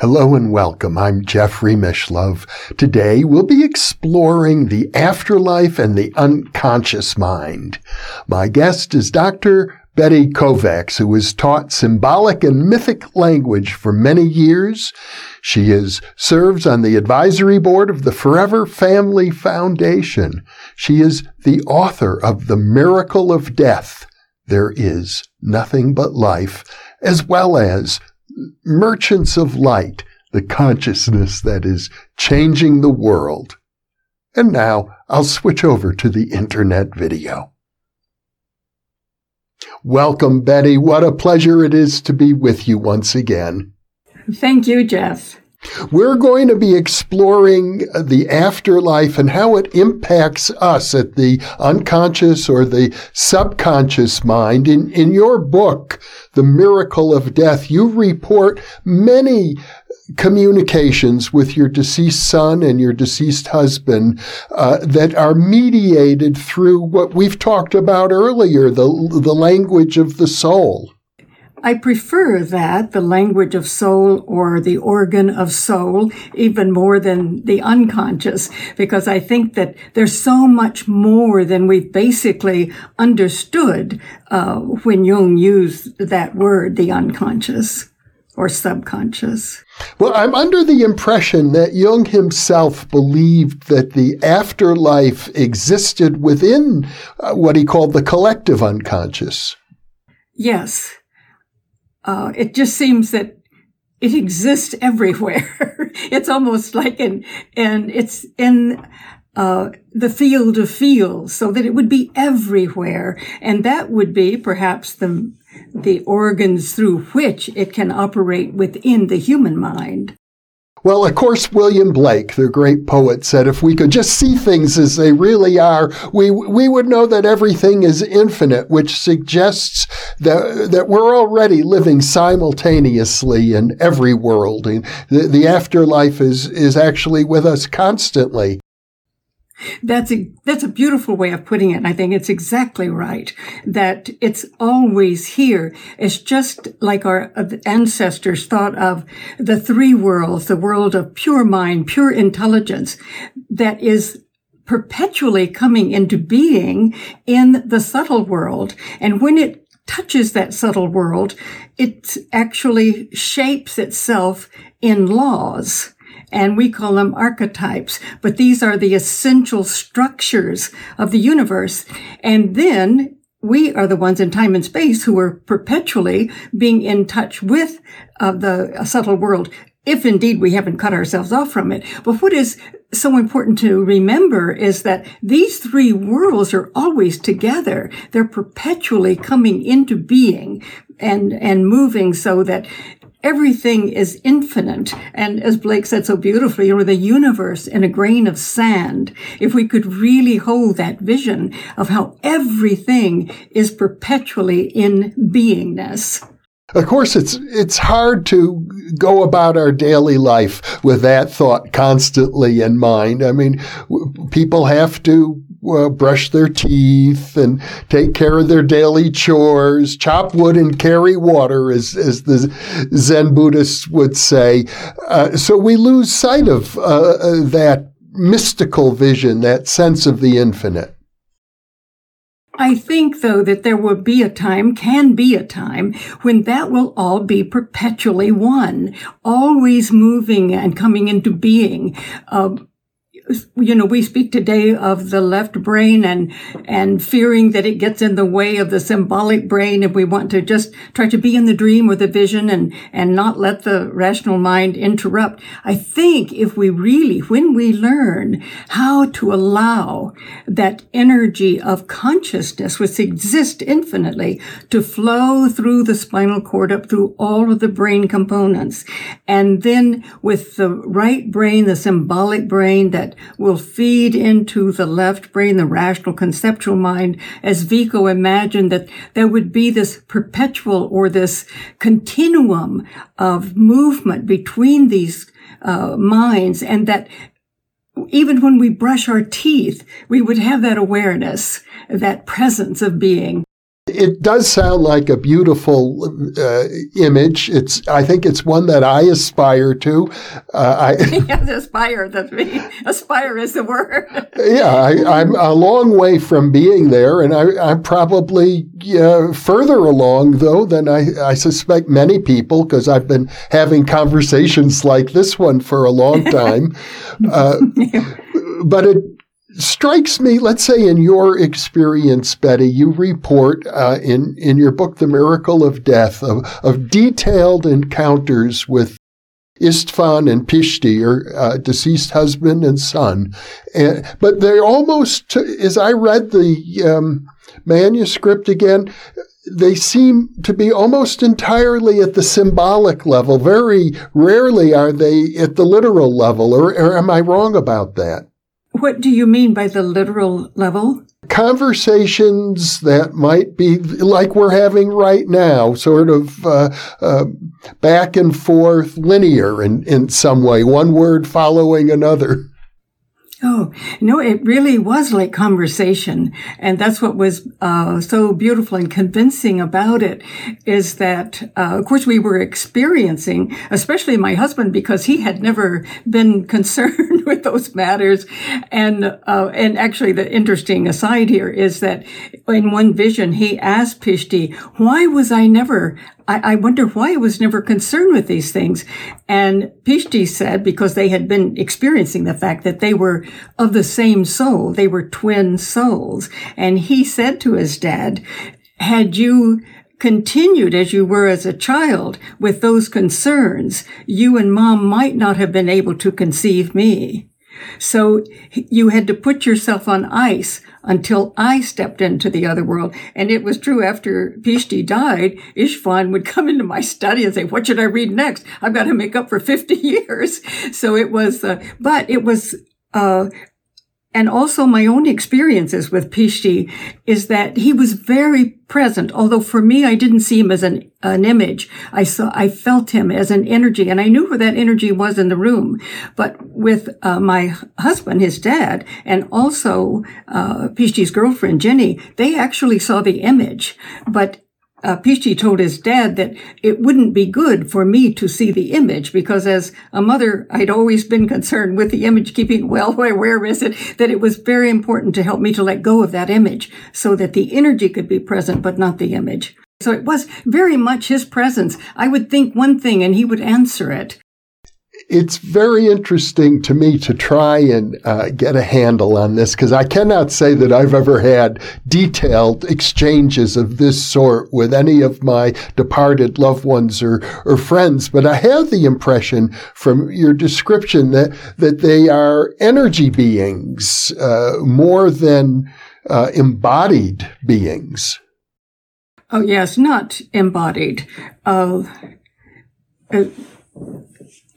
Hello and welcome. I'm Jeffrey Mishlove. Today we'll be exploring the afterlife and the unconscious mind. My guest is Dr. Betty Kovacs, who has taught symbolic and mythic language for many years. She is, serves on the advisory board of the Forever Family Foundation. She is the author of The Miracle of Death. There is nothing but life, as well as merchants of light, the consciousness that is changing the world. And now I'll switch over to the internet video. Welcome, Betty. What a pleasure it is to be with you once again. Thank you, Jeff. We're going to be exploring the afterlife and how it impacts us at the unconscious or the subconscious mind. In, in your book, The Miracle of Death, you report many communications with your deceased son and your deceased husband uh, that are mediated through what we've talked about earlier, the, the language of the soul. I prefer that, the language of soul or the organ of soul, even more than the unconscious, because I think that there's so much more than we've basically understood uh, when Jung used that word, the unconscious or subconscious. Well, I'm under the impression that Jung himself believed that the afterlife existed within uh, what he called the collective unconscious. Yes. Uh, it just seems that it exists everywhere. it's almost like in, and it's in, uh, the field of fields so that it would be everywhere. And that would be perhaps the, the organs through which it can operate within the human mind. Well, of course, William Blake, the great poet, said if we could just see things as they really are, we, we would know that everything is infinite, which suggests that, that we're already living simultaneously in every world. And the, the afterlife is, is actually with us constantly. That's a, that's a beautiful way of putting it. I think it's exactly right that it's always here. It's just like our uh, ancestors thought of the three worlds, the world of pure mind, pure intelligence that is perpetually coming into being in the subtle world. And when it touches that subtle world, it actually shapes itself in laws and we call them archetypes, but these are the essential structures of the universe. And then we are the ones in time and space who are perpetually being in touch with uh, the subtle world, if indeed we haven't cut ourselves off from it. But what is so important to remember is that these three worlds are always together. They're perpetually coming into being and, and moving so that everything is infinite. And as Blake said so beautifully, or the universe in a grain of sand, if we could really hold that vision of how everything is perpetually in beingness. Of course, it's it's hard to go about our daily life with that thought constantly in mind. I mean, people have to uh, brush their teeth and take care of their daily chores, chop wood and carry water, as, as the Zen Buddhists would say. Uh, so we lose sight of uh, uh, that mystical vision, that sense of the infinite. I think, though, that there will be a time, can be a time, when that will all be perpetually one, always moving and coming into being. Uh, you know, we speak today of the left brain and, and fearing that it gets in the way of the symbolic brain. If we want to just try to be in the dream or the vision and, and not let the rational mind interrupt. I think if we really, when we learn how to allow that energy of consciousness, which exists infinitely, to flow through the spinal cord up through all of the brain components. And then with the right brain, the symbolic brain that will feed into the left brain, the rational conceptual mind, as Vico imagined that there would be this perpetual or this continuum of movement between these uh, minds and that even when we brush our teeth, we would have that awareness, that presence of being. It does sound like a beautiful uh, image. It's, I think it's one that I aspire to. Uh, I yes, aspire. That's me. Aspire is the word. yeah, I, am a long way from being there, and I, am probably uh, further along though than I, I suspect many people because I've been having conversations like this one for a long time. Uh, but it strikes me, let's say in your experience, Betty, you report uh, in, in your book, The Miracle of Death, of, of detailed encounters with Istvan and Pishti, or uh, deceased husband and son. And, but they almost, as I read the um, manuscript again, they seem to be almost entirely at the symbolic level. Very rarely are they at the literal level, or, or am I wrong about that? What do you mean by the literal level? Conversations that might be like we're having right now, sort of uh, uh, back and forth, linear in, in some way, one word following another. Oh, no, it really was like conversation. And that's what was uh, so beautiful and convincing about it is that, uh, of course, we were experiencing, especially my husband, because he had never been concerned with those matters. And, uh, and actually the interesting aside here is that in one vision, he asked Pishti, why was I never I, I wonder why I was never concerned with these things. And Pishti said, because they had been experiencing the fact that they were of the same soul, they were twin souls. And he said to his dad, had you continued as you were as a child with those concerns, you and mom might not have been able to conceive me. So you had to put yourself on ice until I stepped into the other world. And it was true after Pishti died, Istvan would come into my study and say, what should I read next? I've got to make up for 50 years. So it was, uh, but it was, uh, and also my own experiences with Pishti is that he was very present. Although for me, I didn't see him as an, an image. I saw, I felt him as an energy and I knew where that energy was in the room. But with uh, my husband, his dad, and also uh, Pishti's girlfriend, Jenny, they actually saw the image. But uh, Pishti told his dad that it wouldn't be good for me to see the image because as a mother, I'd always been concerned with the image keeping well, where is it? That it was very important to help me to let go of that image so that the energy could be present, but not the image. So it was very much his presence. I would think one thing and he would answer it it's very interesting to me to try and uh, get a handle on this because I cannot say that I've ever had detailed exchanges of this sort with any of my departed loved ones or, or friends. But I have the impression from your description that, that they are energy beings uh, more than uh, embodied beings. Oh, yes, not embodied. Uh, uh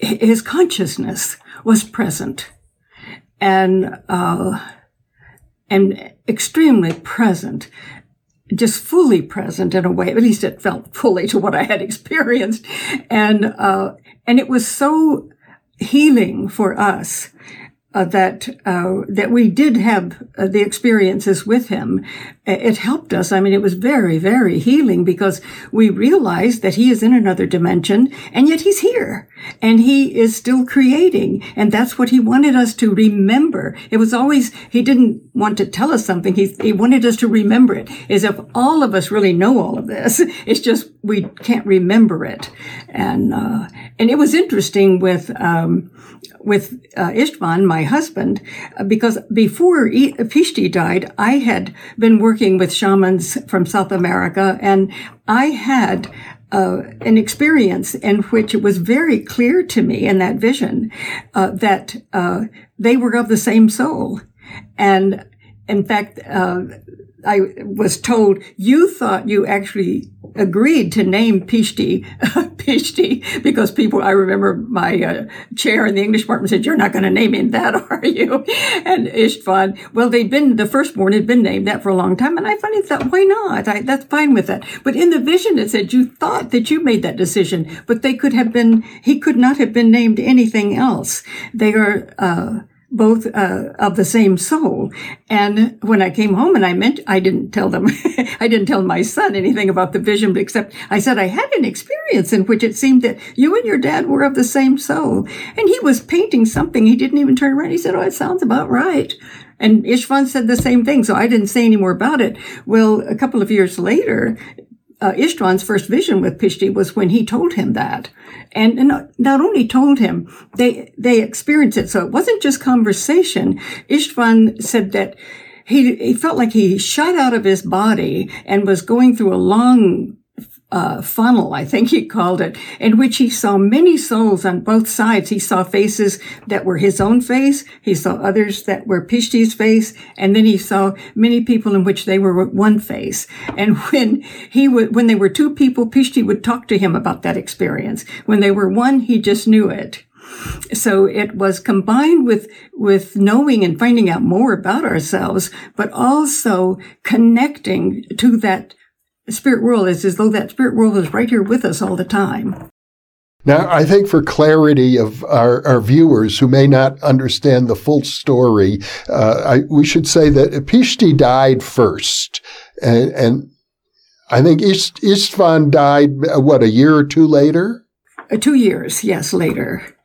his consciousness was present and uh, and extremely present, just fully present in a way. At least it felt fully to what I had experienced, and uh, and it was so healing for us uh, that uh, that we did have uh, the experiences with him. It helped us. I mean, it was very, very healing because we realized that he is in another dimension, and yet he's here, and he is still creating, and that's what he wanted us to remember. It was always he didn't want to tell us something; he he wanted us to remember it. As if all of us really know all of this, it's just we can't remember it, and uh, and it was interesting with. Um, with uh, Istvan, my husband, uh, because before Pishti died, I had been working with shamans from South America, and I had uh, an experience in which it was very clear to me in that vision uh, that uh, they were of the same soul, and in fact, uh, I was told you thought you actually agreed to name Pishti, Pishti, because people, I remember my uh, chair in the English department said, you're not going to name him that, are you? And Istvan, well, they'd been, the firstborn had been named that for a long time. And I finally thought, why not? I, that's fine with that. But in the vision, it said you thought that you made that decision, but they could have been, he could not have been named anything else. They are, uh, both uh, of the same soul. And when I came home and I meant, I didn't tell them, I didn't tell my son anything about the vision, except I said I had an experience in which it seemed that you and your dad were of the same soul. And he was painting something. He didn't even turn around. He said, Oh, it sounds about right. And Istvan said the same thing. So I didn't say any more about it. Well, a couple of years later, uh, first vision with Pishti was when he told him that. And, and not only told him, they, they experienced it. So it wasn't just conversation. Istvan said that he, he felt like he shot out of his body and was going through a long uh, funnel, I think he called it, in which he saw many souls on both sides. He saw faces that were his own face. He saw others that were Pishti's face. And then he saw many people in which they were one face. And when he would, when they were two people, Pishti would talk to him about that experience. When they were one, he just knew it. So it was combined with, with knowing and finding out more about ourselves, but also connecting to that spirit world is as though that spirit world is right here with us all the time. Now, I think for clarity of our, our viewers who may not understand the full story, uh, I, we should say that Pishti died first. And, and I think Ist, Istvan died, uh, what, a year or two later? Uh, two years, yes, later.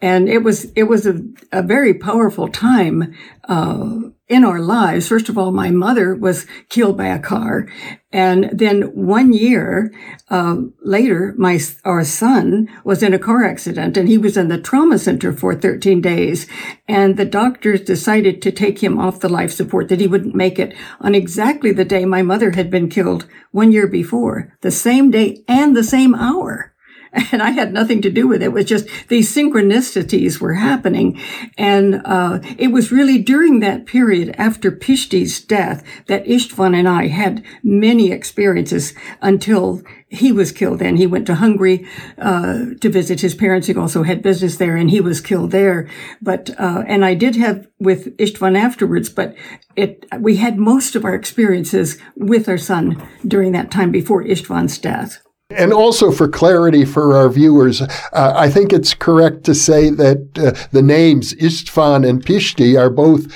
And it was, it was a, a very powerful time, uh, in our lives. First of all, my mother was killed by a car. And then one year uh, later, my our son was in a car accident and he was in the trauma center for 13 days. And the doctors decided to take him off the life support, that he wouldn't make it on exactly the day my mother had been killed one year before, the same day and the same hour and I had nothing to do with it. It was just these synchronicities were happening. And uh, it was really during that period after Pishti's death that Istvan and I had many experiences until he was killed and he went to Hungary uh, to visit his parents. He also had business there and he was killed there. But, uh, and I did have with Istvan afterwards, but it, we had most of our experiences with our son during that time before Istvan's death. And also for clarity for our viewers, uh, I think it's correct to say that uh, the names Istvan and Pishti are both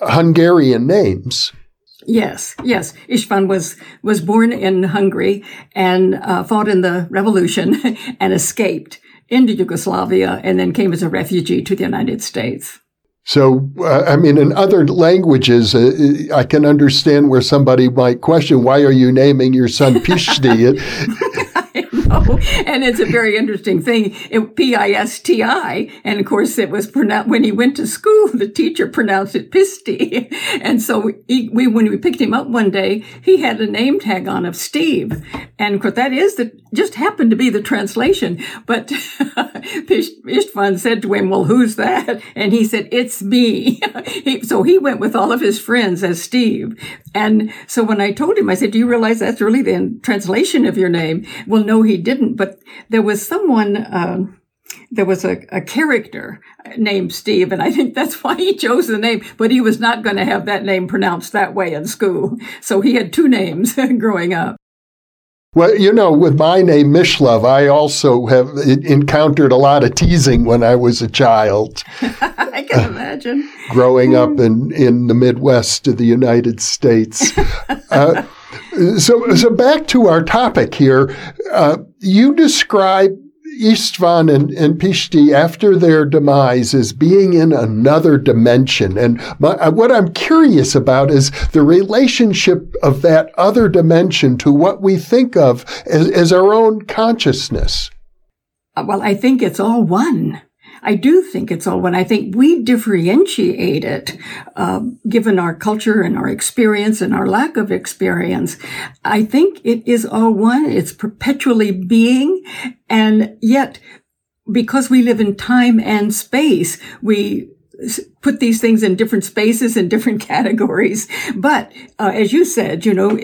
Hungarian names. Yes, yes. Istvan was was born in Hungary and uh, fought in the revolution and escaped into Yugoslavia and then came as a refugee to the United States. So, uh, I mean, in other languages, uh, I can understand where somebody might question, why are you naming your son Pishti? and it's a very interesting thing. P-I-S-T-I. And of course, it was pronounced, when he went to school, the teacher pronounced it Pisty. And so he, we, when we picked him up one day, he had a name tag on of Steve. And of course, that is the, just happened to be the translation. But Istvan said to him, well, who's that? And he said, it's me. he, so he went with all of his friends as Steve. And so when I told him, I said, do you realize that's really the translation of your name? Well, no, he didn't, but there was someone, uh, there was a, a, character named Steve, and I think that's why he chose the name, but he was not going to have that name pronounced that way in school. So he had two names growing up. Well, you know, with my name, Mishlove, I also have encountered a lot of teasing when I was a child. I can imagine. growing up in, in the Midwest of the United States. Uh, so, so back to our topic here. Uh, you describe Istvan and, and Pishti after their demise as being in another dimension. And my, uh, what I'm curious about is the relationship of that other dimension to what we think of as, as our own consciousness. Uh, well, I think it's all one. I do think it's all one. I think we differentiate it, uh, given our culture and our experience and our lack of experience. I think it is all one. It's perpetually being. And yet, because we live in time and space, we put these things in different spaces and different categories. But uh, as you said, you know,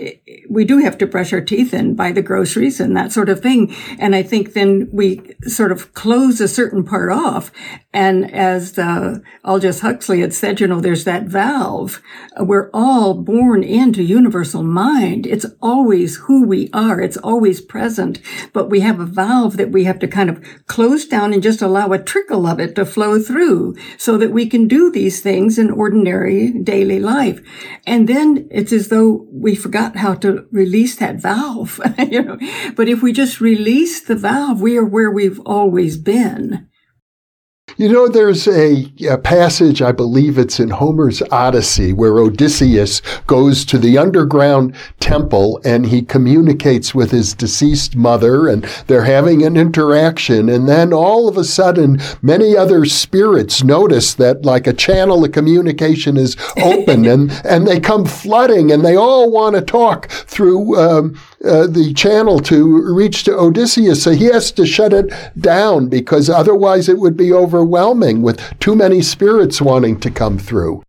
we do have to brush our teeth and buy the groceries and that sort of thing. And I think then we sort of close a certain part off. And as uh, Aldous Huxley had said, you know, there's that valve. We're all born into universal mind. It's always who we are. It's always present. But we have a valve that we have to kind of close down and just allow a trickle of it to flow through so that we can do these things in ordinary daily life. And then it's as though we forgot how to release that valve, you know. But if we just release the valve, we are where we've always been. You know, there's a, a, passage, I believe it's in Homer's Odyssey, where Odysseus goes to the underground temple and he communicates with his deceased mother and they're having an interaction. And then all of a sudden, many other spirits notice that like a channel of communication is open and, and they come flooding and they all want to talk through um, uh, the channel to reach to Odysseus. So he has to shut it down because otherwise it would be overwhelming with too many spirits wanting to come through.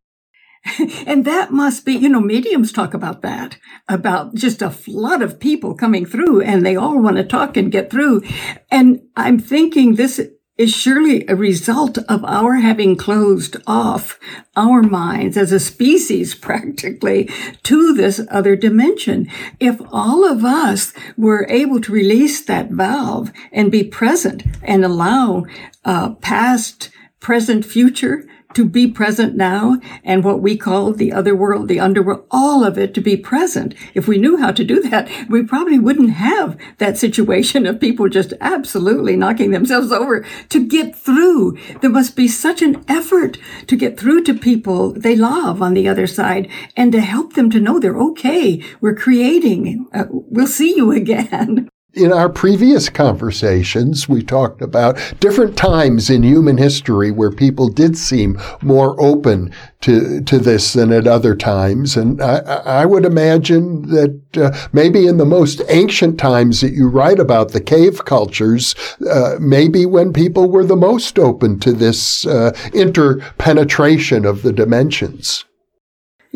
and that must be, you know, mediums talk about that, about just a flood of people coming through and they all want to talk and get through. And I'm thinking this is surely a result of our having closed off our minds as a species practically to this other dimension. If all of us were able to release that valve and be present and allow uh, past, present, future to be present now and what we call the other world, the underworld, all of it to be present. If we knew how to do that, we probably wouldn't have that situation of people just absolutely knocking themselves over to get through. There must be such an effort to get through to people they love on the other side and to help them to know they're okay. We're creating. Uh, we'll see you again. In our previous conversations, we talked about different times in human history where people did seem more open to, to this than at other times. And I, I would imagine that uh, maybe in the most ancient times that you write about, the cave cultures, uh, maybe when people were the most open to this uh, interpenetration of the dimensions.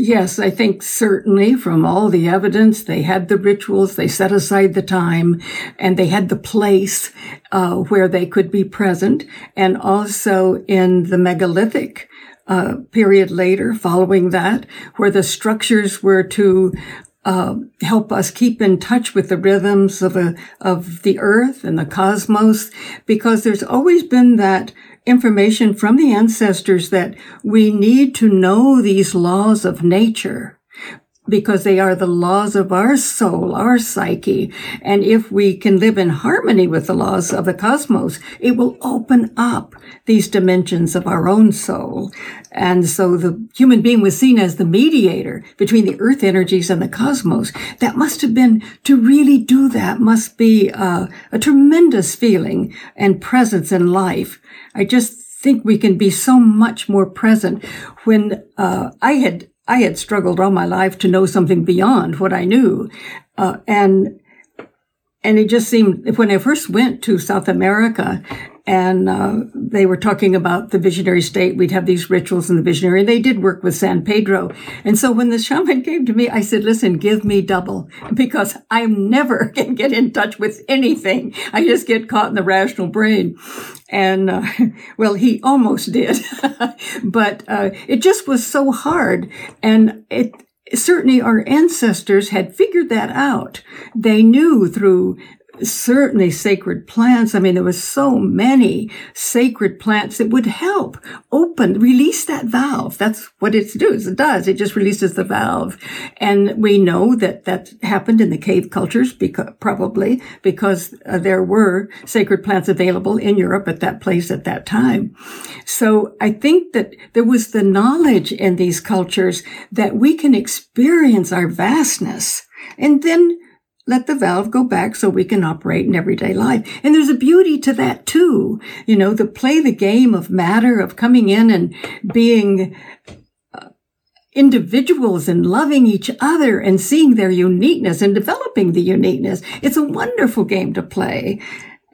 Yes, I think certainly from all the evidence, they had the rituals, they set aside the time, and they had the place uh, where they could be present. And also in the megalithic uh, period later, following that, where the structures were to uh, help us keep in touch with the rhythms of a, of the earth and the cosmos, because there's always been that information from the ancestors that we need to know these laws of nature because they are the laws of our soul, our psyche. And if we can live in harmony with the laws of the cosmos, it will open up these dimensions of our own soul. And so the human being was seen as the mediator between the earth energies and the cosmos. That must have been, to really do that must be uh, a tremendous feeling and presence in life. I just think we can be so much more present when uh, I had I had struggled all my life to know something beyond what I knew, uh, and and it just seemed when I first went to South America and uh, they were talking about the visionary state. We'd have these rituals in the visionary. And they did work with San Pedro. And so when the shaman came to me, I said, listen, give me double because I never can get in touch with anything. I just get caught in the rational brain. And, uh, well, he almost did, but, uh, it just was so hard. And it, certainly our ancestors had figured that out. They knew through certainly sacred plants. I mean, there was so many sacred plants that would help open, release that valve. That's what it does. It does. It just releases the valve. And we know that that happened in the cave cultures because, probably because uh, there were sacred plants available in Europe at that place at that time. So I think that there was the knowledge in these cultures that we can experience our vastness and then let the valve go back so we can operate in everyday life. And there's a beauty to that too. You know, to play the game of matter, of coming in and being uh, individuals and loving each other and seeing their uniqueness and developing the uniqueness. It's a wonderful game to play.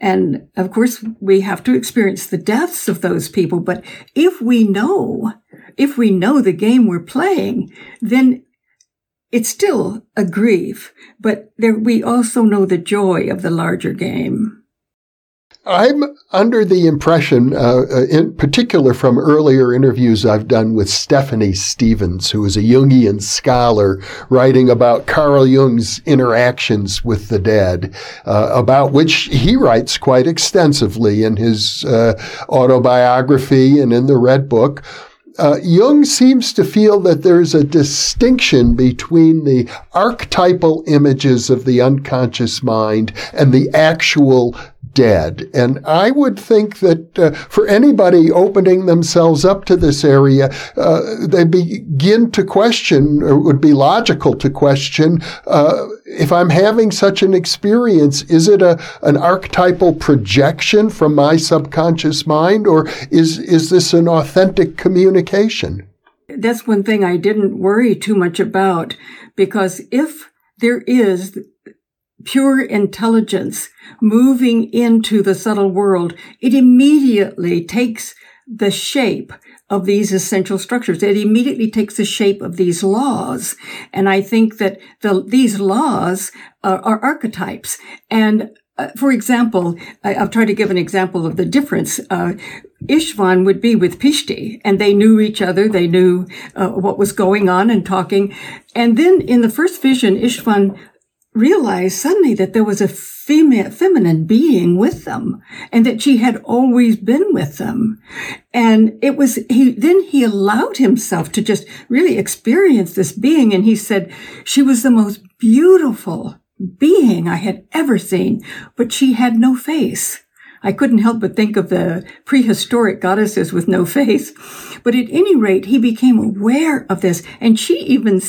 And of course, we have to experience the deaths of those people. But if we know if we know the game we're playing, then it's still a grief, but there, we also know the joy of the larger game. I'm under the impression, uh, uh, in particular from earlier interviews I've done with Stephani Stephens, who is a Jungian scholar writing about Carl Jung's interactions with the dead, uh, about which he writes quite extensively in his uh, autobiography and in the Red Book. Uh, Jung seems to feel that there's a distinction between the archetypal images of the unconscious mind and the actual dead. And I would think that uh, for anybody opening themselves up to this area, uh, they begin to question, or it would be logical to question, uh, if I'm having such an experience, is it a an archetypal projection from my subconscious mind, or is is this an authentic communication? That's one thing I didn't worry too much about, because if there is pure intelligence moving into the subtle world, it immediately takes the shape of these essential structures. It immediately takes the shape of these laws. And I think that the, these laws are, are archetypes. And uh, for example, I, will try to give an example of the difference. Uh, Istvan would be with Pishti, and they knew each other. They knew uh, what was going on and talking. And then in the first vision, Istvan realized suddenly that there was a female, feminine being with them and that she had always been with them. And it was, he, then he allowed himself to just really experience this being. And he said she was the most beautiful being I had ever seen, but she had no face. I couldn't help but think of the prehistoric goddesses with no face. But at any rate, he became aware of this and she even,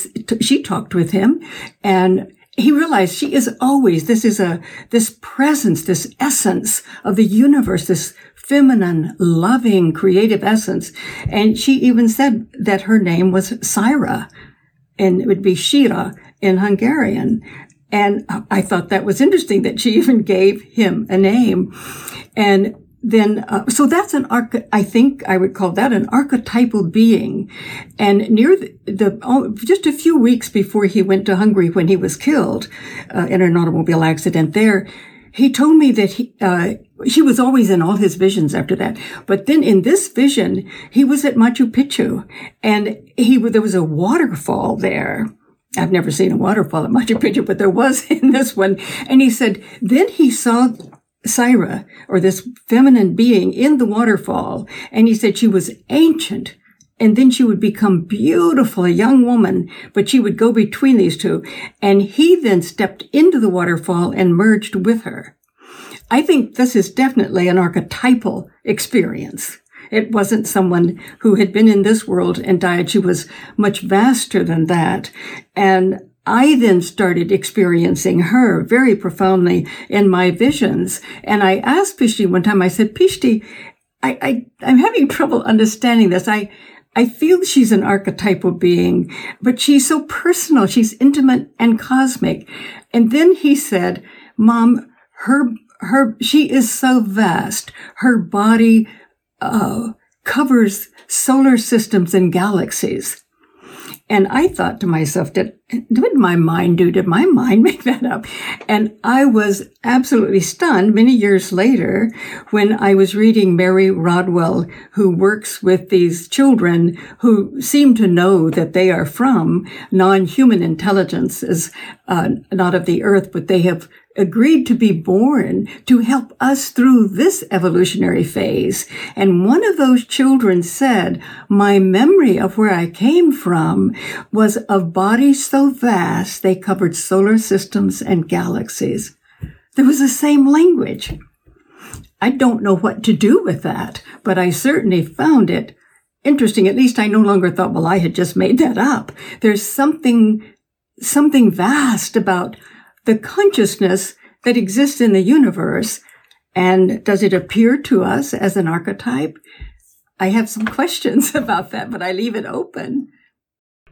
she talked with him and he realized she is always, this is a, this presence, this essence of the universe, this feminine, loving, creative essence. And she even said that her name was Syra and it would be Shira in Hungarian. And I thought that was interesting that she even gave him a name. And then uh, so that's an arch i think i would call that an archetypal being. And near the, the oh, just a few weeks before he went to hungary when he was killed uh, in an automobile accident there he told me that he uh, he was always in all his visions after that. But then in this vision he was at machu picchu and he there was a waterfall there. I've never seen a waterfall at Machu Picchu, but there was in this one. And he said, then he saw Syra, or this feminine being in the waterfall. And he said she was ancient. And then she would become beautiful, a young woman, but she would go between these two. And he then stepped into the waterfall and merged with her. I think this is definitely an archetypal experience. It wasn't someone who had been in this world and died. She was much vaster than that. And I then started experiencing her very profoundly in my visions. And I asked Pishti one time, I said, Pishti, I, I, I'm having trouble understanding this. I, I feel she's an archetypal being, but she's so personal. She's intimate and cosmic. And then he said, mom, her, her, she is so vast. Her body, uh, covers solar systems and galaxies. And I thought to myself, did, did my mind do, did my mind make that up? And I was absolutely stunned many years later when I was reading Mary Rodwell, who works with these children who seem to know that they are from non-human intelligences, uh, not of the earth, but they have agreed to be born to help us through this evolutionary phase. And one of those children said, my memory of where I came from was of bodies so vast they covered solar systems and galaxies. There was the same language. I don't know what to do with that, but I certainly found it interesting. At least I no longer thought, well, I had just made that up. There's something, something vast about the consciousness that exists in the universe. And does it appear to us as an archetype? I have some questions about that, but I leave it open.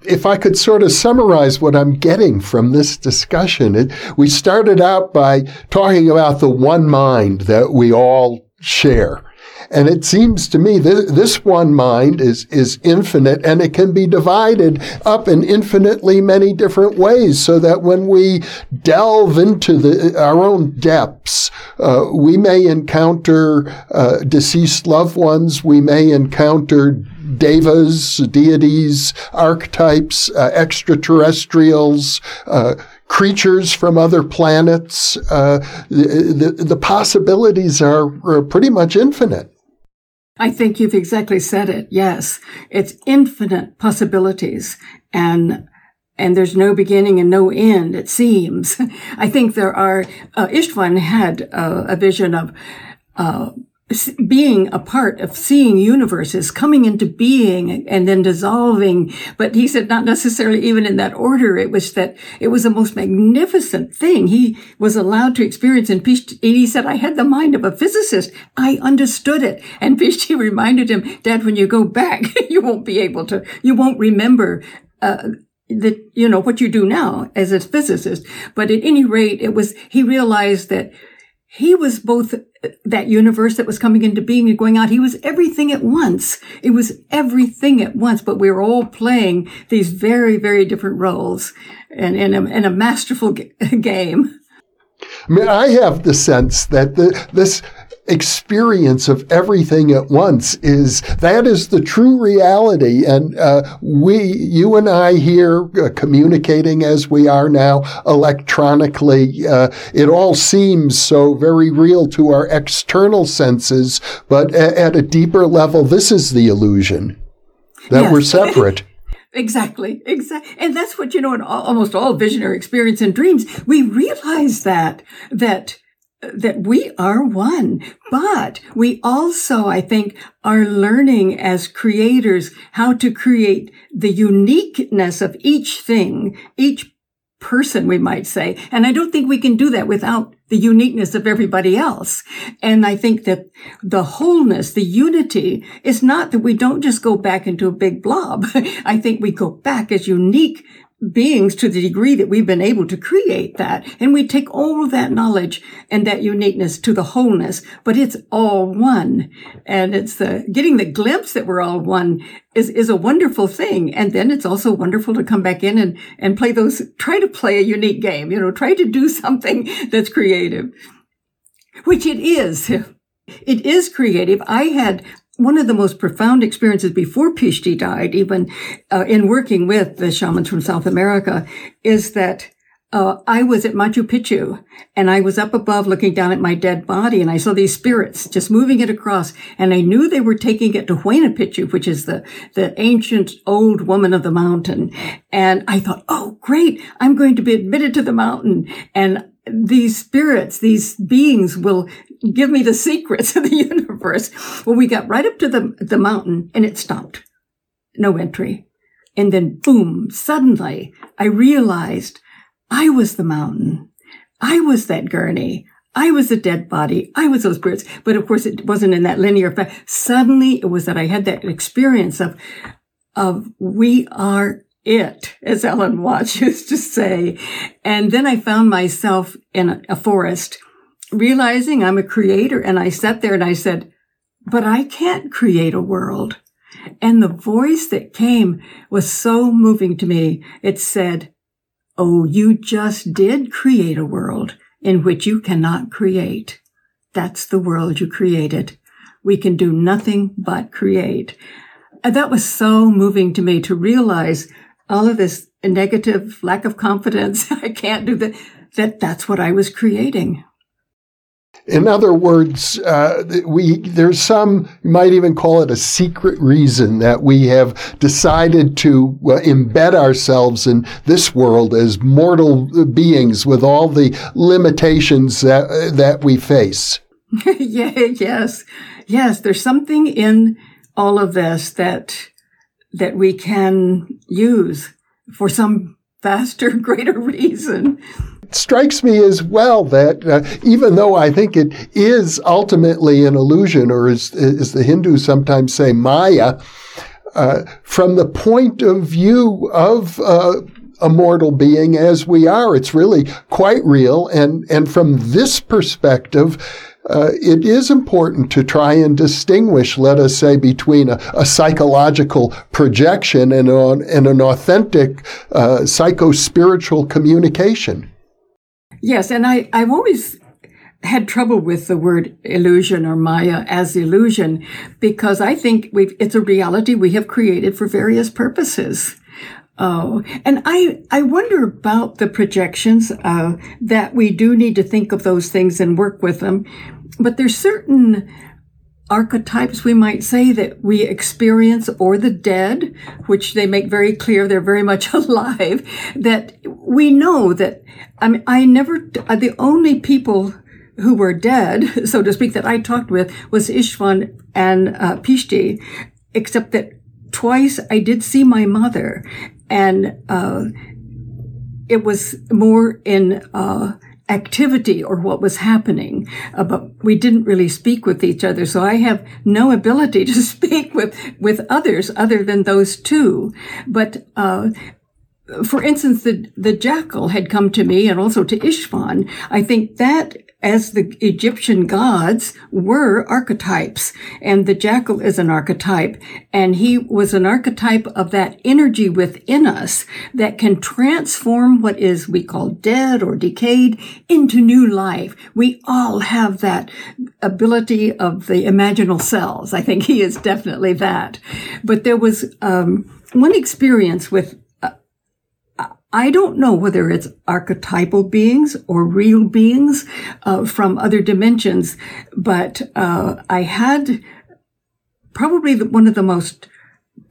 If I could sort of summarize what I'm getting from this discussion, it, we started out by talking about the one mind that we all share. And it seems to me that this one mind is, is infinite and it can be divided up in infinitely many different ways so that when we delve into the, our own depths, uh, we may encounter uh, deceased loved ones, we may encounter devas, deities, archetypes, uh, extraterrestrials, uh, creatures from other planets. Uh, the, the, possibilities are, are pretty much infinite. I think you've exactly said it. Yes. It's infinite possibilities and and there's no beginning and no end, it seems. I think there are, uh, Istvan had uh, a vision of, uh, being a part of seeing universes coming into being and then dissolving. But he said not necessarily even in that order. It was that it was the most magnificent thing he was allowed to experience. And he said, I had the mind of a physicist. I understood it. And Pishti reminded him, Dad, when you go back, you won't be able to, you won't remember, uh, that, you know, what you do now as a physicist. But at any rate, it was, he realized that he was both that universe that was coming into being and going out. He was everything at once. It was everything at once, but we were all playing these very, very different roles and in a, a masterful g- game. I mean, I have the sense that the, this experience of everything at once is that is the true reality. And uh, we, you and I here, uh, communicating as we are now electronically, uh, it all seems so very real to our external senses. But a- at a deeper level, this is the illusion that yes. we're separate. Exactly, exactly. And that's what, you know, in all, almost all visionary experience and dreams, we realize that, that that we are one, but we also, I think, are learning as creators how to create the uniqueness of each thing, each person, we might say. And I don't think we can do that without the uniqueness of everybody else. And I think that the wholeness, the unity is not that we don't just go back into a big blob. I think we go back as unique beings to the degree that we've been able to create that. And we take all of that knowledge and that uniqueness to the wholeness, but it's all one. And it's the getting the glimpse that we're all one is, is a wonderful thing. And then it's also wonderful to come back in and, and play those, try to play a unique game, you know, try to do something that's creative, which it is. It is creative. I had one of the most profound experiences before Pishti died, even uh, in working with the shamans from South America, is that uh, I was at Machu Picchu and I was up above looking down at my dead body and I saw these spirits just moving it across and I knew they were taking it to Huayna Picchu, which is the, the ancient old woman of the mountain. And I thought, oh, great. I'm going to be admitted to the mountain and these spirits, these beings will give me the secrets of the universe. Well, we got right up to the, the mountain and it stopped. No entry. And then boom, suddenly I realized I was the mountain. I was that gurney. I was a dead body. I was those spirits. But of course, it wasn't in that linear fact. Suddenly it was that I had that experience of, of we are it, as Alan Watts used to say. And then I found myself in a, a forest realizing I'm a creator. And I sat there and I said, but I can't create a world. And the voice that came was so moving to me. It said, Oh, you just did create a world in which you cannot create. That's the world you created. We can do nothing but create. And that was so moving to me to realize all of this negative lack of confidence. I can't do that. That that's what I was creating. In other words, uh, we there's some you might even call it a secret reason that we have decided to uh, embed ourselves in this world as mortal beings with all the limitations that uh, that we face. yeah, yes, yes. There's something in all of this that that we can use for some faster, greater reason strikes me as well that uh, even though I think it is ultimately an illusion, or as, as the Hindus sometimes say, Maya, uh, from the point of view of uh, a mortal being as we are, it's really quite real. And, and from this perspective, uh, it is important to try and distinguish, let us say, between a, a psychological projection and, an, and an authentic uh, psycho-spiritual communication. Yes, and I, I've always had trouble with the word illusion or Maya as illusion because I think it's a reality we have created for various purposes. Oh, and I, I wonder about the projections, uh, that we do need to think of those things and work with them. But there's certain archetypes we might say that we experience or the dead, which they make very clear they're very much alive, that we know that, I mean, I never, the only people who were dead, so to speak, that I talked with was Istvan and uh, Pishti, except that twice I did see my mother. And uh, it was more in uh, activity or what was happening, uh, but we didn't really speak with each other. So I have no ability to speak with with others other than those two. But uh, for instance, the, the jackal had come to me and also to Istvan. I think that as the Egyptian gods were archetypes and the jackal is an archetype and he was an archetype of that energy within us that can transform what is we call dead or decayed into new life. We all have that ability of the imaginal cells. I think he is definitely that. But there was, um, one experience with I don't know whether it's archetypal beings or real beings uh, from other dimensions, but uh, I had probably one of the most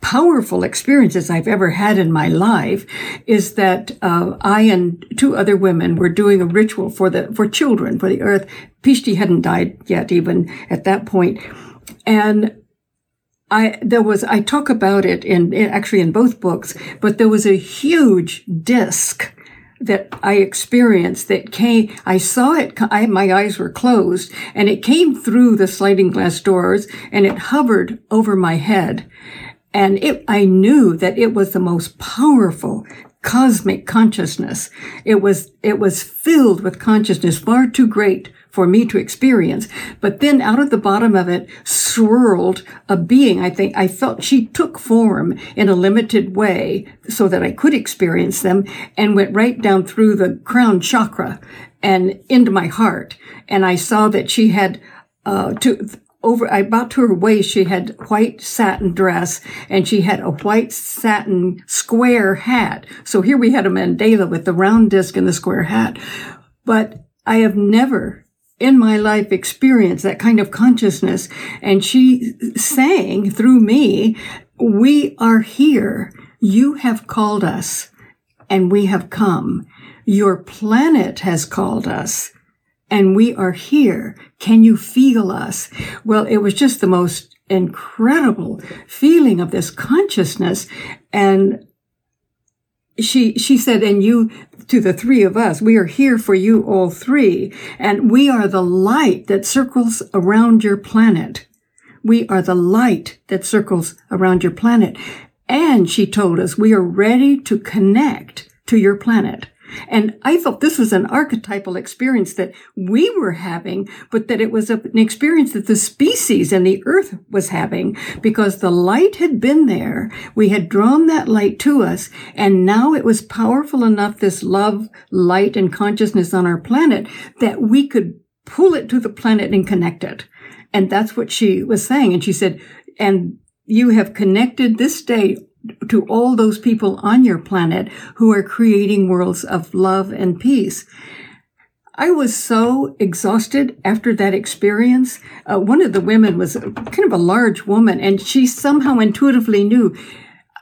powerful experiences I've ever had in my life is that uh, I and two other women were doing a ritual for the for children for the earth. Pishti hadn't died yet, even at that point, and I, there was, I talk about it in, actually in both books, but there was a huge disc that I experienced that came, I saw it, I, my eyes were closed and it came through the sliding glass doors and it hovered over my head. And it, I knew that it was the most powerful cosmic consciousness. It was, it was filled with consciousness far too great for me to experience. But then out of the bottom of it swirled a being. I think I felt she took form in a limited way so that I could experience them and went right down through the crown chakra and into my heart. And I saw that she had, uh, to, over about to her waist she had white satin dress and she had a white satin square hat so here we had a mandala with the round disc and the square hat but i have never in my life experience that kind of consciousness. And she sang through me, we are here. You have called us and we have come. Your planet has called us and we are here. Can you feel us? Well, it was just the most incredible feeling of this consciousness. And she, she said, and you, to the three of us, we are here for you all three, and we are the light that circles around your planet. We are the light that circles around your planet. And she told us we are ready to connect to your planet. And I thought this was an archetypal experience that we were having, but that it was an experience that the species and the earth was having because the light had been there. We had drawn that light to us and now it was powerful enough, this love, light and consciousness on our planet that we could pull it to the planet and connect it. And that's what she was saying. And she said, and you have connected this day to all those people on your planet who are creating worlds of love and peace. I was so exhausted after that experience. Uh, one of the women was kind of a large woman, and she somehow intuitively knew.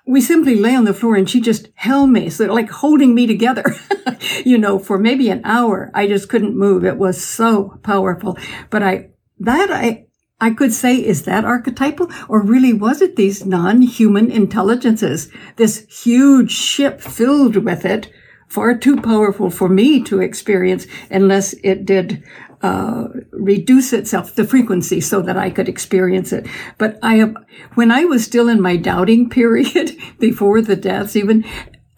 We simply lay on the floor and she just held me, so like holding me together, you know, for maybe an hour. I just couldn't move. It was so powerful. But I, that I, I could say, is that archetypal? Or really was it these non-human intelligences? This huge ship filled with it, far too powerful for me to experience unless it did uh, reduce itself, the frequency, so that I could experience it. But I have, when I was still in my doubting period before the deaths, even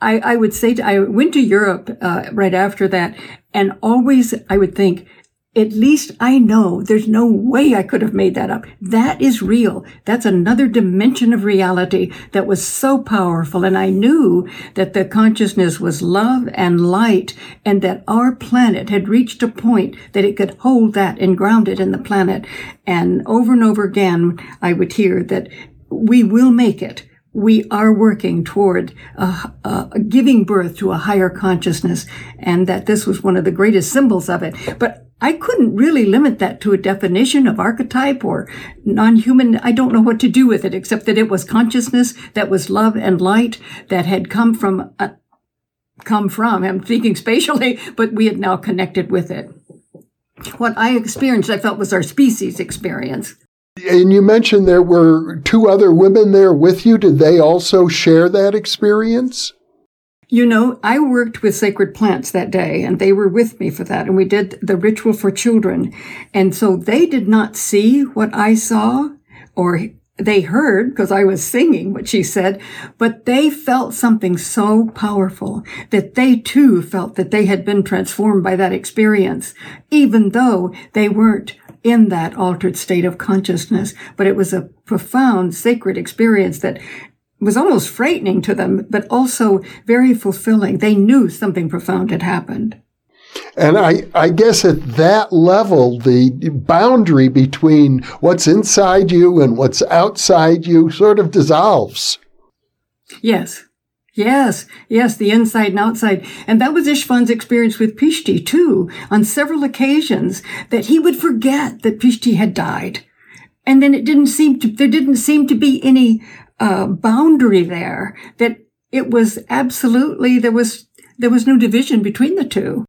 I, I would say to, I went to Europe uh, right after that, and always I would think at least I know there's no way I could have made that up. That is real. That's another dimension of reality that was so powerful. And I knew that the consciousness was love and light and that our planet had reached a point that it could hold that and ground it in the planet. And over and over again, I would hear that we will make it we are working toward uh, uh, giving birth to a higher consciousness and that this was one of the greatest symbols of it. But I couldn't really limit that to a definition of archetype or non-human. I don't know what to do with it except that it was consciousness that was love and light that had come from, uh, come from, I'm thinking spatially, but we had now connected with it. What I experienced, I felt was our species experience. And you mentioned there were two other women there with you. Did they also share that experience? You know, I worked with sacred plants that day and they were with me for that. And we did the ritual for children. And so they did not see what I saw or they heard because I was singing what she said, but they felt something so powerful that they too felt that they had been transformed by that experience, even though they weren't in that altered state of consciousness. But it was a profound sacred experience that was almost frightening to them, but also very fulfilling. They knew something profound had happened. And I, I guess at that level, the boundary between what's inside you and what's outside you sort of dissolves. Yes. Yes, yes, the inside and outside. And that was Istvan's experience with Pishti too, on several occasions, that he would forget that Pishti had died. And then it didn't seem to, there didn't seem to be any, uh, boundary there, that it was absolutely, there was, there was no division between the two.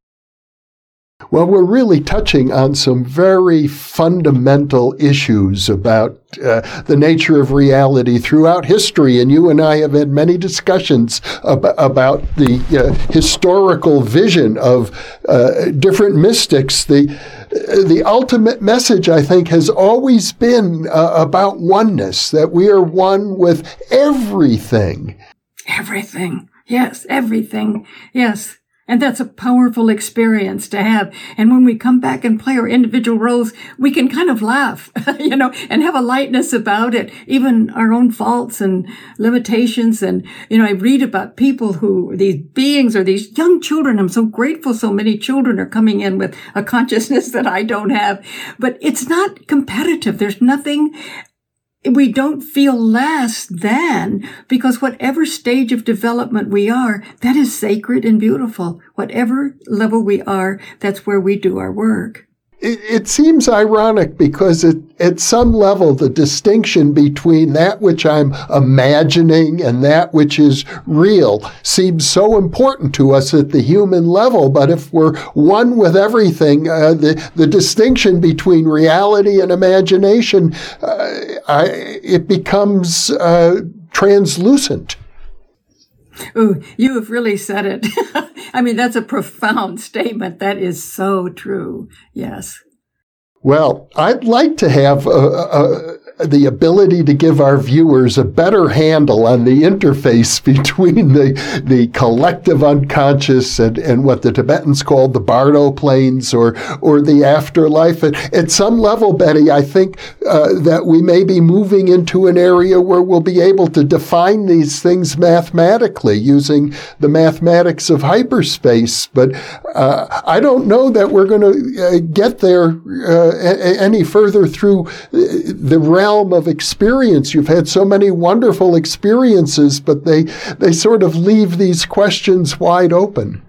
Well, we're really touching on some very fundamental issues about uh, the nature of reality throughout history, and you and I have had many discussions ab- about the uh, historical vision of uh, different mystics. The the ultimate message, I think, has always been uh, about oneness, that we are one with everything. Everything. Yes, everything. Yes. And that's a powerful experience to have. And when we come back and play our individual roles, we can kind of laugh, you know, and have a lightness about it, even our own faults and limitations. And, you know, I read about people who, these beings or these young children. I'm so grateful so many children are coming in with a consciousness that I don't have. But it's not competitive. There's nothing we don't feel less than because whatever stage of development we are, that is sacred and beautiful. Whatever level we are, that's where we do our work it, it seems ironic because it, at some level, the distinction between that which I'm imagining and that which is real seems so important to us at the human level. But if we're one with everything, uh, the, the distinction between reality and imagination, uh, I, it becomes uh, translucent. Ooh, you have really said it. I mean, that's a profound statement. That is so true. Yes. Well, I'd like to have a, a, the ability to give our viewers a better handle on the interface between the, the collective unconscious and, and what the Tibetans called the Bardo planes or, or the afterlife. At, at some level, Betty, I think uh, that we may be moving into an area where we'll be able to define these things mathematically using the mathematics of hyperspace. But uh, I don't know that we're going to uh, get there uh, any further through uh, the realm of experience. You've had so many wonderful experiences, but they, they sort of leave these questions wide open.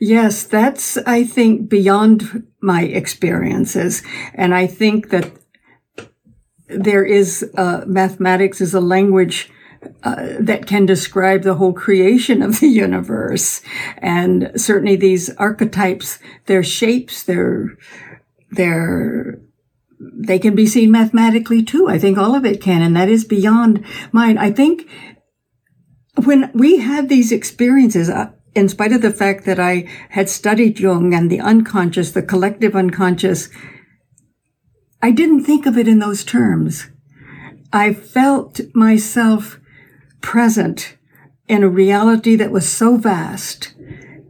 Yes, that's, I think, beyond my experiences. And I think that there is, uh, mathematics is a language uh, that can describe the whole creation of the universe. And certainly these archetypes, their shapes, their, their they can be seen mathematically too. I think all of it can, and that is beyond mine. I think when we had these experiences, uh, in spite of the fact that I had studied Jung and the unconscious, the collective unconscious, I didn't think of it in those terms. I felt myself present in a reality that was so vast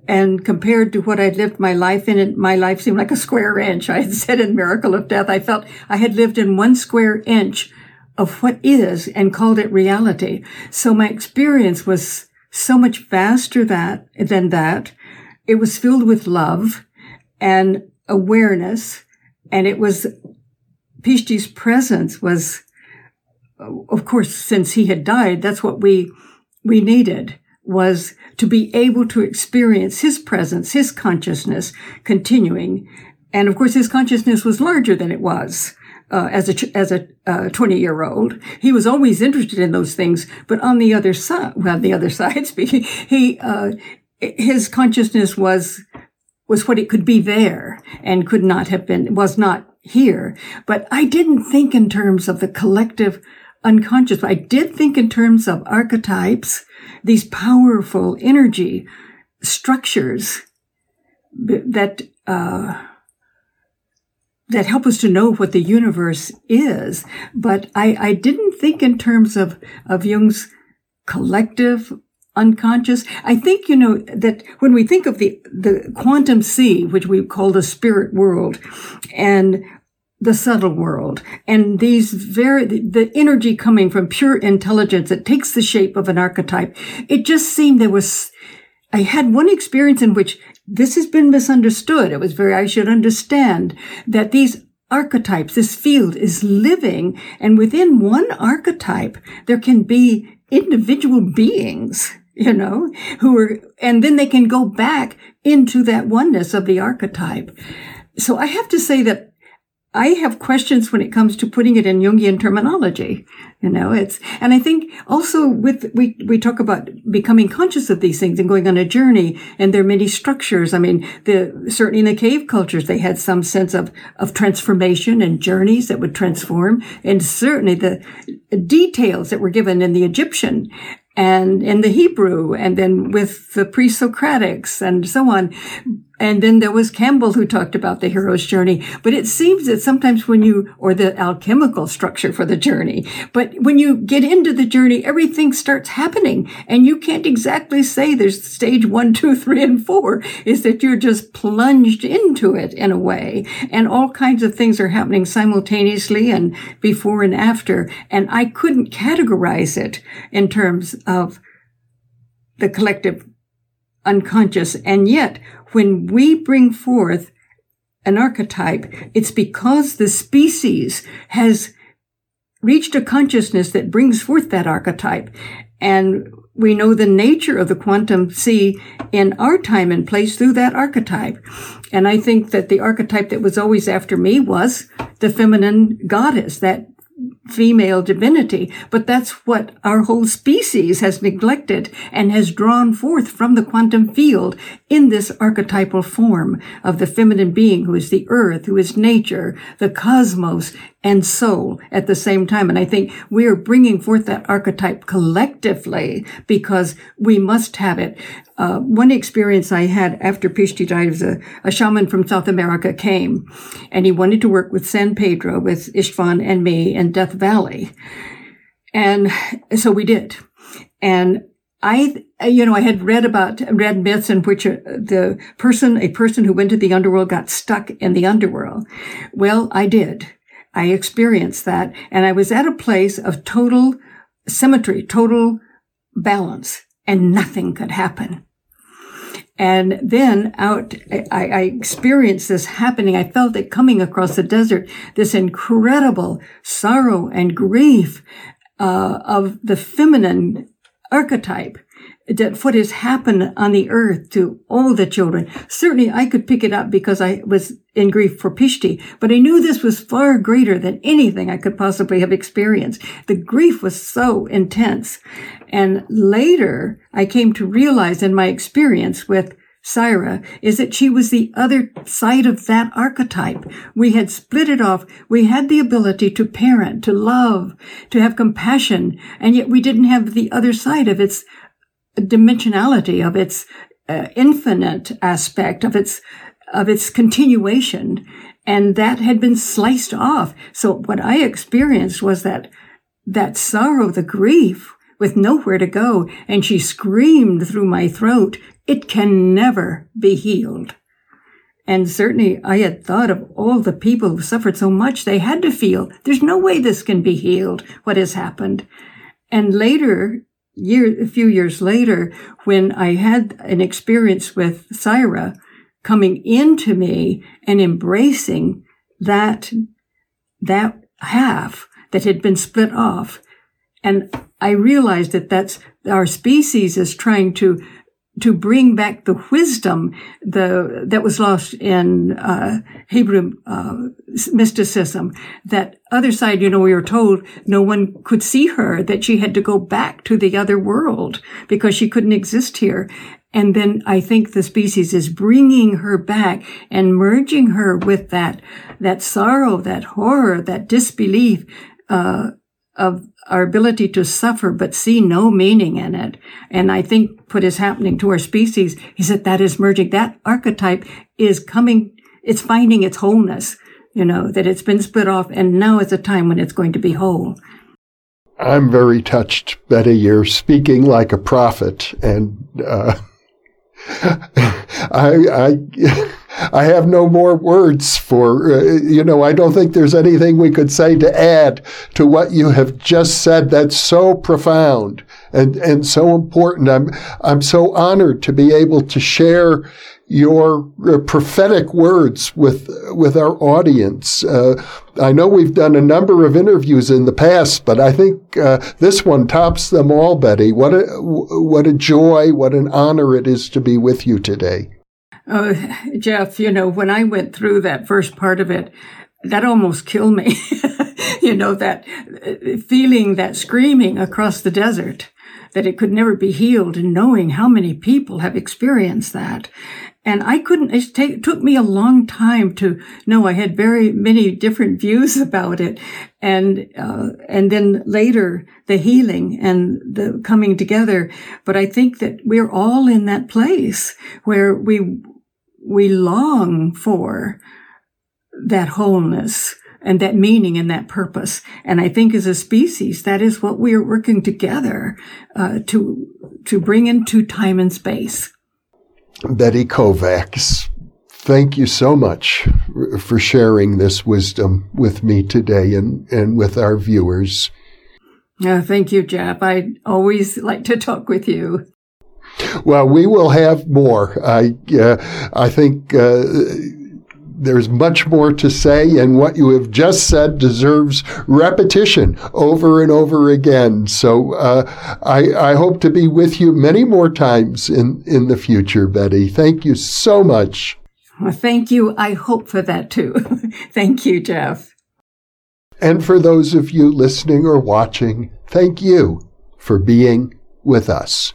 and compared to what I'd lived my life in, it, my life seemed like a square inch. I had said in Miracle of Death, I felt I had lived in one square inch of what is and called it reality. So my experience was so much vaster that, than that. It was filled with love and awareness. And it was, Pishti's presence was, of course, since he had died, that's what we, we needed was to be able to experience his presence, his consciousness continuing. And of course, his consciousness was larger than it was. Uh, as a as a uh, twenty year old, he was always interested in those things. But on the other side, well, the other side speaking, he uh, his consciousness was was what it could be there and could not have been was not here. But I didn't think in terms of the collective unconscious. I did think in terms of archetypes these powerful energy structures that uh, that help us to know what the universe is. But I, I didn't think in terms of of Jung's collective unconscious. I think, you know, that when we think of the, the quantum sea, which we call the spirit world, and the subtle world and these very the energy coming from pure intelligence that takes the shape of an archetype. It just seemed there was i had one experience in which this has been misunderstood. It was very i should understand that these archetypes this field is living and within one archetype there can be individual beings you know who are and then they can go back into that oneness of the archetype. So i have to say that I have questions when it comes to putting it in Jungian terminology. You know, it's, and I think also with, we, we talk about becoming conscious of these things and going on a journey and there are many structures. I mean, the, certainly in the cave cultures, they had some sense of, of transformation and journeys that would transform. And certainly the details that were given in the Egyptian and in the Hebrew and then with the pre-Socratics and so on. And then there was Campbell who talked about the hero's journey. But it seems that sometimes when you, or the alchemical structure for the journey, but when you get into the journey, everything starts happening and you can't exactly say there's stage one, two, three, and four is that you're just plunged into it in a way. And all kinds of things are happening simultaneously and before and after. And I couldn't categorize it in terms of the collective unconscious. And yet when we bring forth an archetype, it's because the species has reached a consciousness that brings forth that archetype. And we know the nature of the quantum sea in our time and place through that archetype. And I think that the archetype that was always after me was the feminine goddess, that female divinity, but that's what our whole species has neglected and has drawn forth from the quantum field in this archetypal form of the feminine being who is the earth, who is nature, the cosmos, and soul at the same time. And I think we are bringing forth that archetype collectively because we must have it. Uh, one experience I had after Pishti died was a, a, shaman from South America came and he wanted to work with San Pedro, with Istvan and me in Death Valley. And so we did. And I, you know, I had read about, read myths in which uh, the person, a person who went to the underworld got stuck in the underworld. Well, I did. I experienced that and I was at a place of total symmetry, total balance and nothing could happen. And then out, I, I, experienced this happening. I felt it coming across the desert, this incredible sorrow and grief uh, of the feminine archetype that what has happened on the earth to all the children. Certainly I could pick it up because I was in grief for Pishti, but I knew this was far greater than anything I could possibly have experienced. The grief was so intense. And later I came to realize in my experience with Syra is that she was the other side of that archetype. We had split it off. We had the ability to parent, to love, to have compassion, and yet we didn't have the other side of its dimensionality of its uh, infinite aspect of its of its continuation and that had been sliced off so what i experienced was that that sorrow the grief with nowhere to go and she screamed through my throat it can never be healed. And certainly I had thought of all the people who suffered so much they had to feel there's no way this can be healed, what has happened. And later, year, a few years later, when I had an experience with Syra coming into me and embracing that, that half that had been split off. And I realized that that's our species is trying to to bring back the wisdom the that was lost in uh, Hebrew uh, mysticism. That other side, you know, we were told no one could see her; that she had to go back to the other world because she couldn't exist here. And then I think the species is bringing her back and merging her with that that sorrow, that horror, that disbelief uh, of our ability to suffer but see no meaning in it. And I think what is happening to our species is that that is merging. That archetype is coming, it's finding its wholeness, you know, that it's been split off and now is a time when it's going to be whole. I'm very touched, Betty. You're speaking like a prophet and, uh, I, I, I have no more words for, uh, you know, I don't think there's anything we could say to add to what you have just said. That's so profound and, and so important. I'm, I'm so honored to be able to share your uh, prophetic words with, with our audience. Uh, I know we've done a number of interviews in the past, but I think uh, this one tops them all, Betty. What a, what a joy, what an honor it is to be with you today. Oh, Jeff, you know, when I went through that first part of it, that almost killed me. you know, that uh, feeling that screaming across the desert, that it could never be healed and knowing how many people have experienced that. And I couldn't, it, take, took me a long time to know I had very many different views about it. And, uh, and then later the healing and the coming together. But I think that we're all in that place where we we long for that wholeness and that meaning and that purpose. And I think as a species, that is what we are working together uh, to to bring into time and space. Betty Kovacs, thank you so much for sharing this wisdom with me today and, and with our viewers. Uh, thank you, Jeff. I always like to talk with you. Well, we will have more. I, uh, I think uh, there's much more to say, and what you have just said deserves repetition over and over again. So uh, I, I hope to be with you many more times in, in the future, Betty. Thank you so much. Well, thank you. I hope for that too. thank you, Jeff. And for those of you listening or watching, thank you for being with us.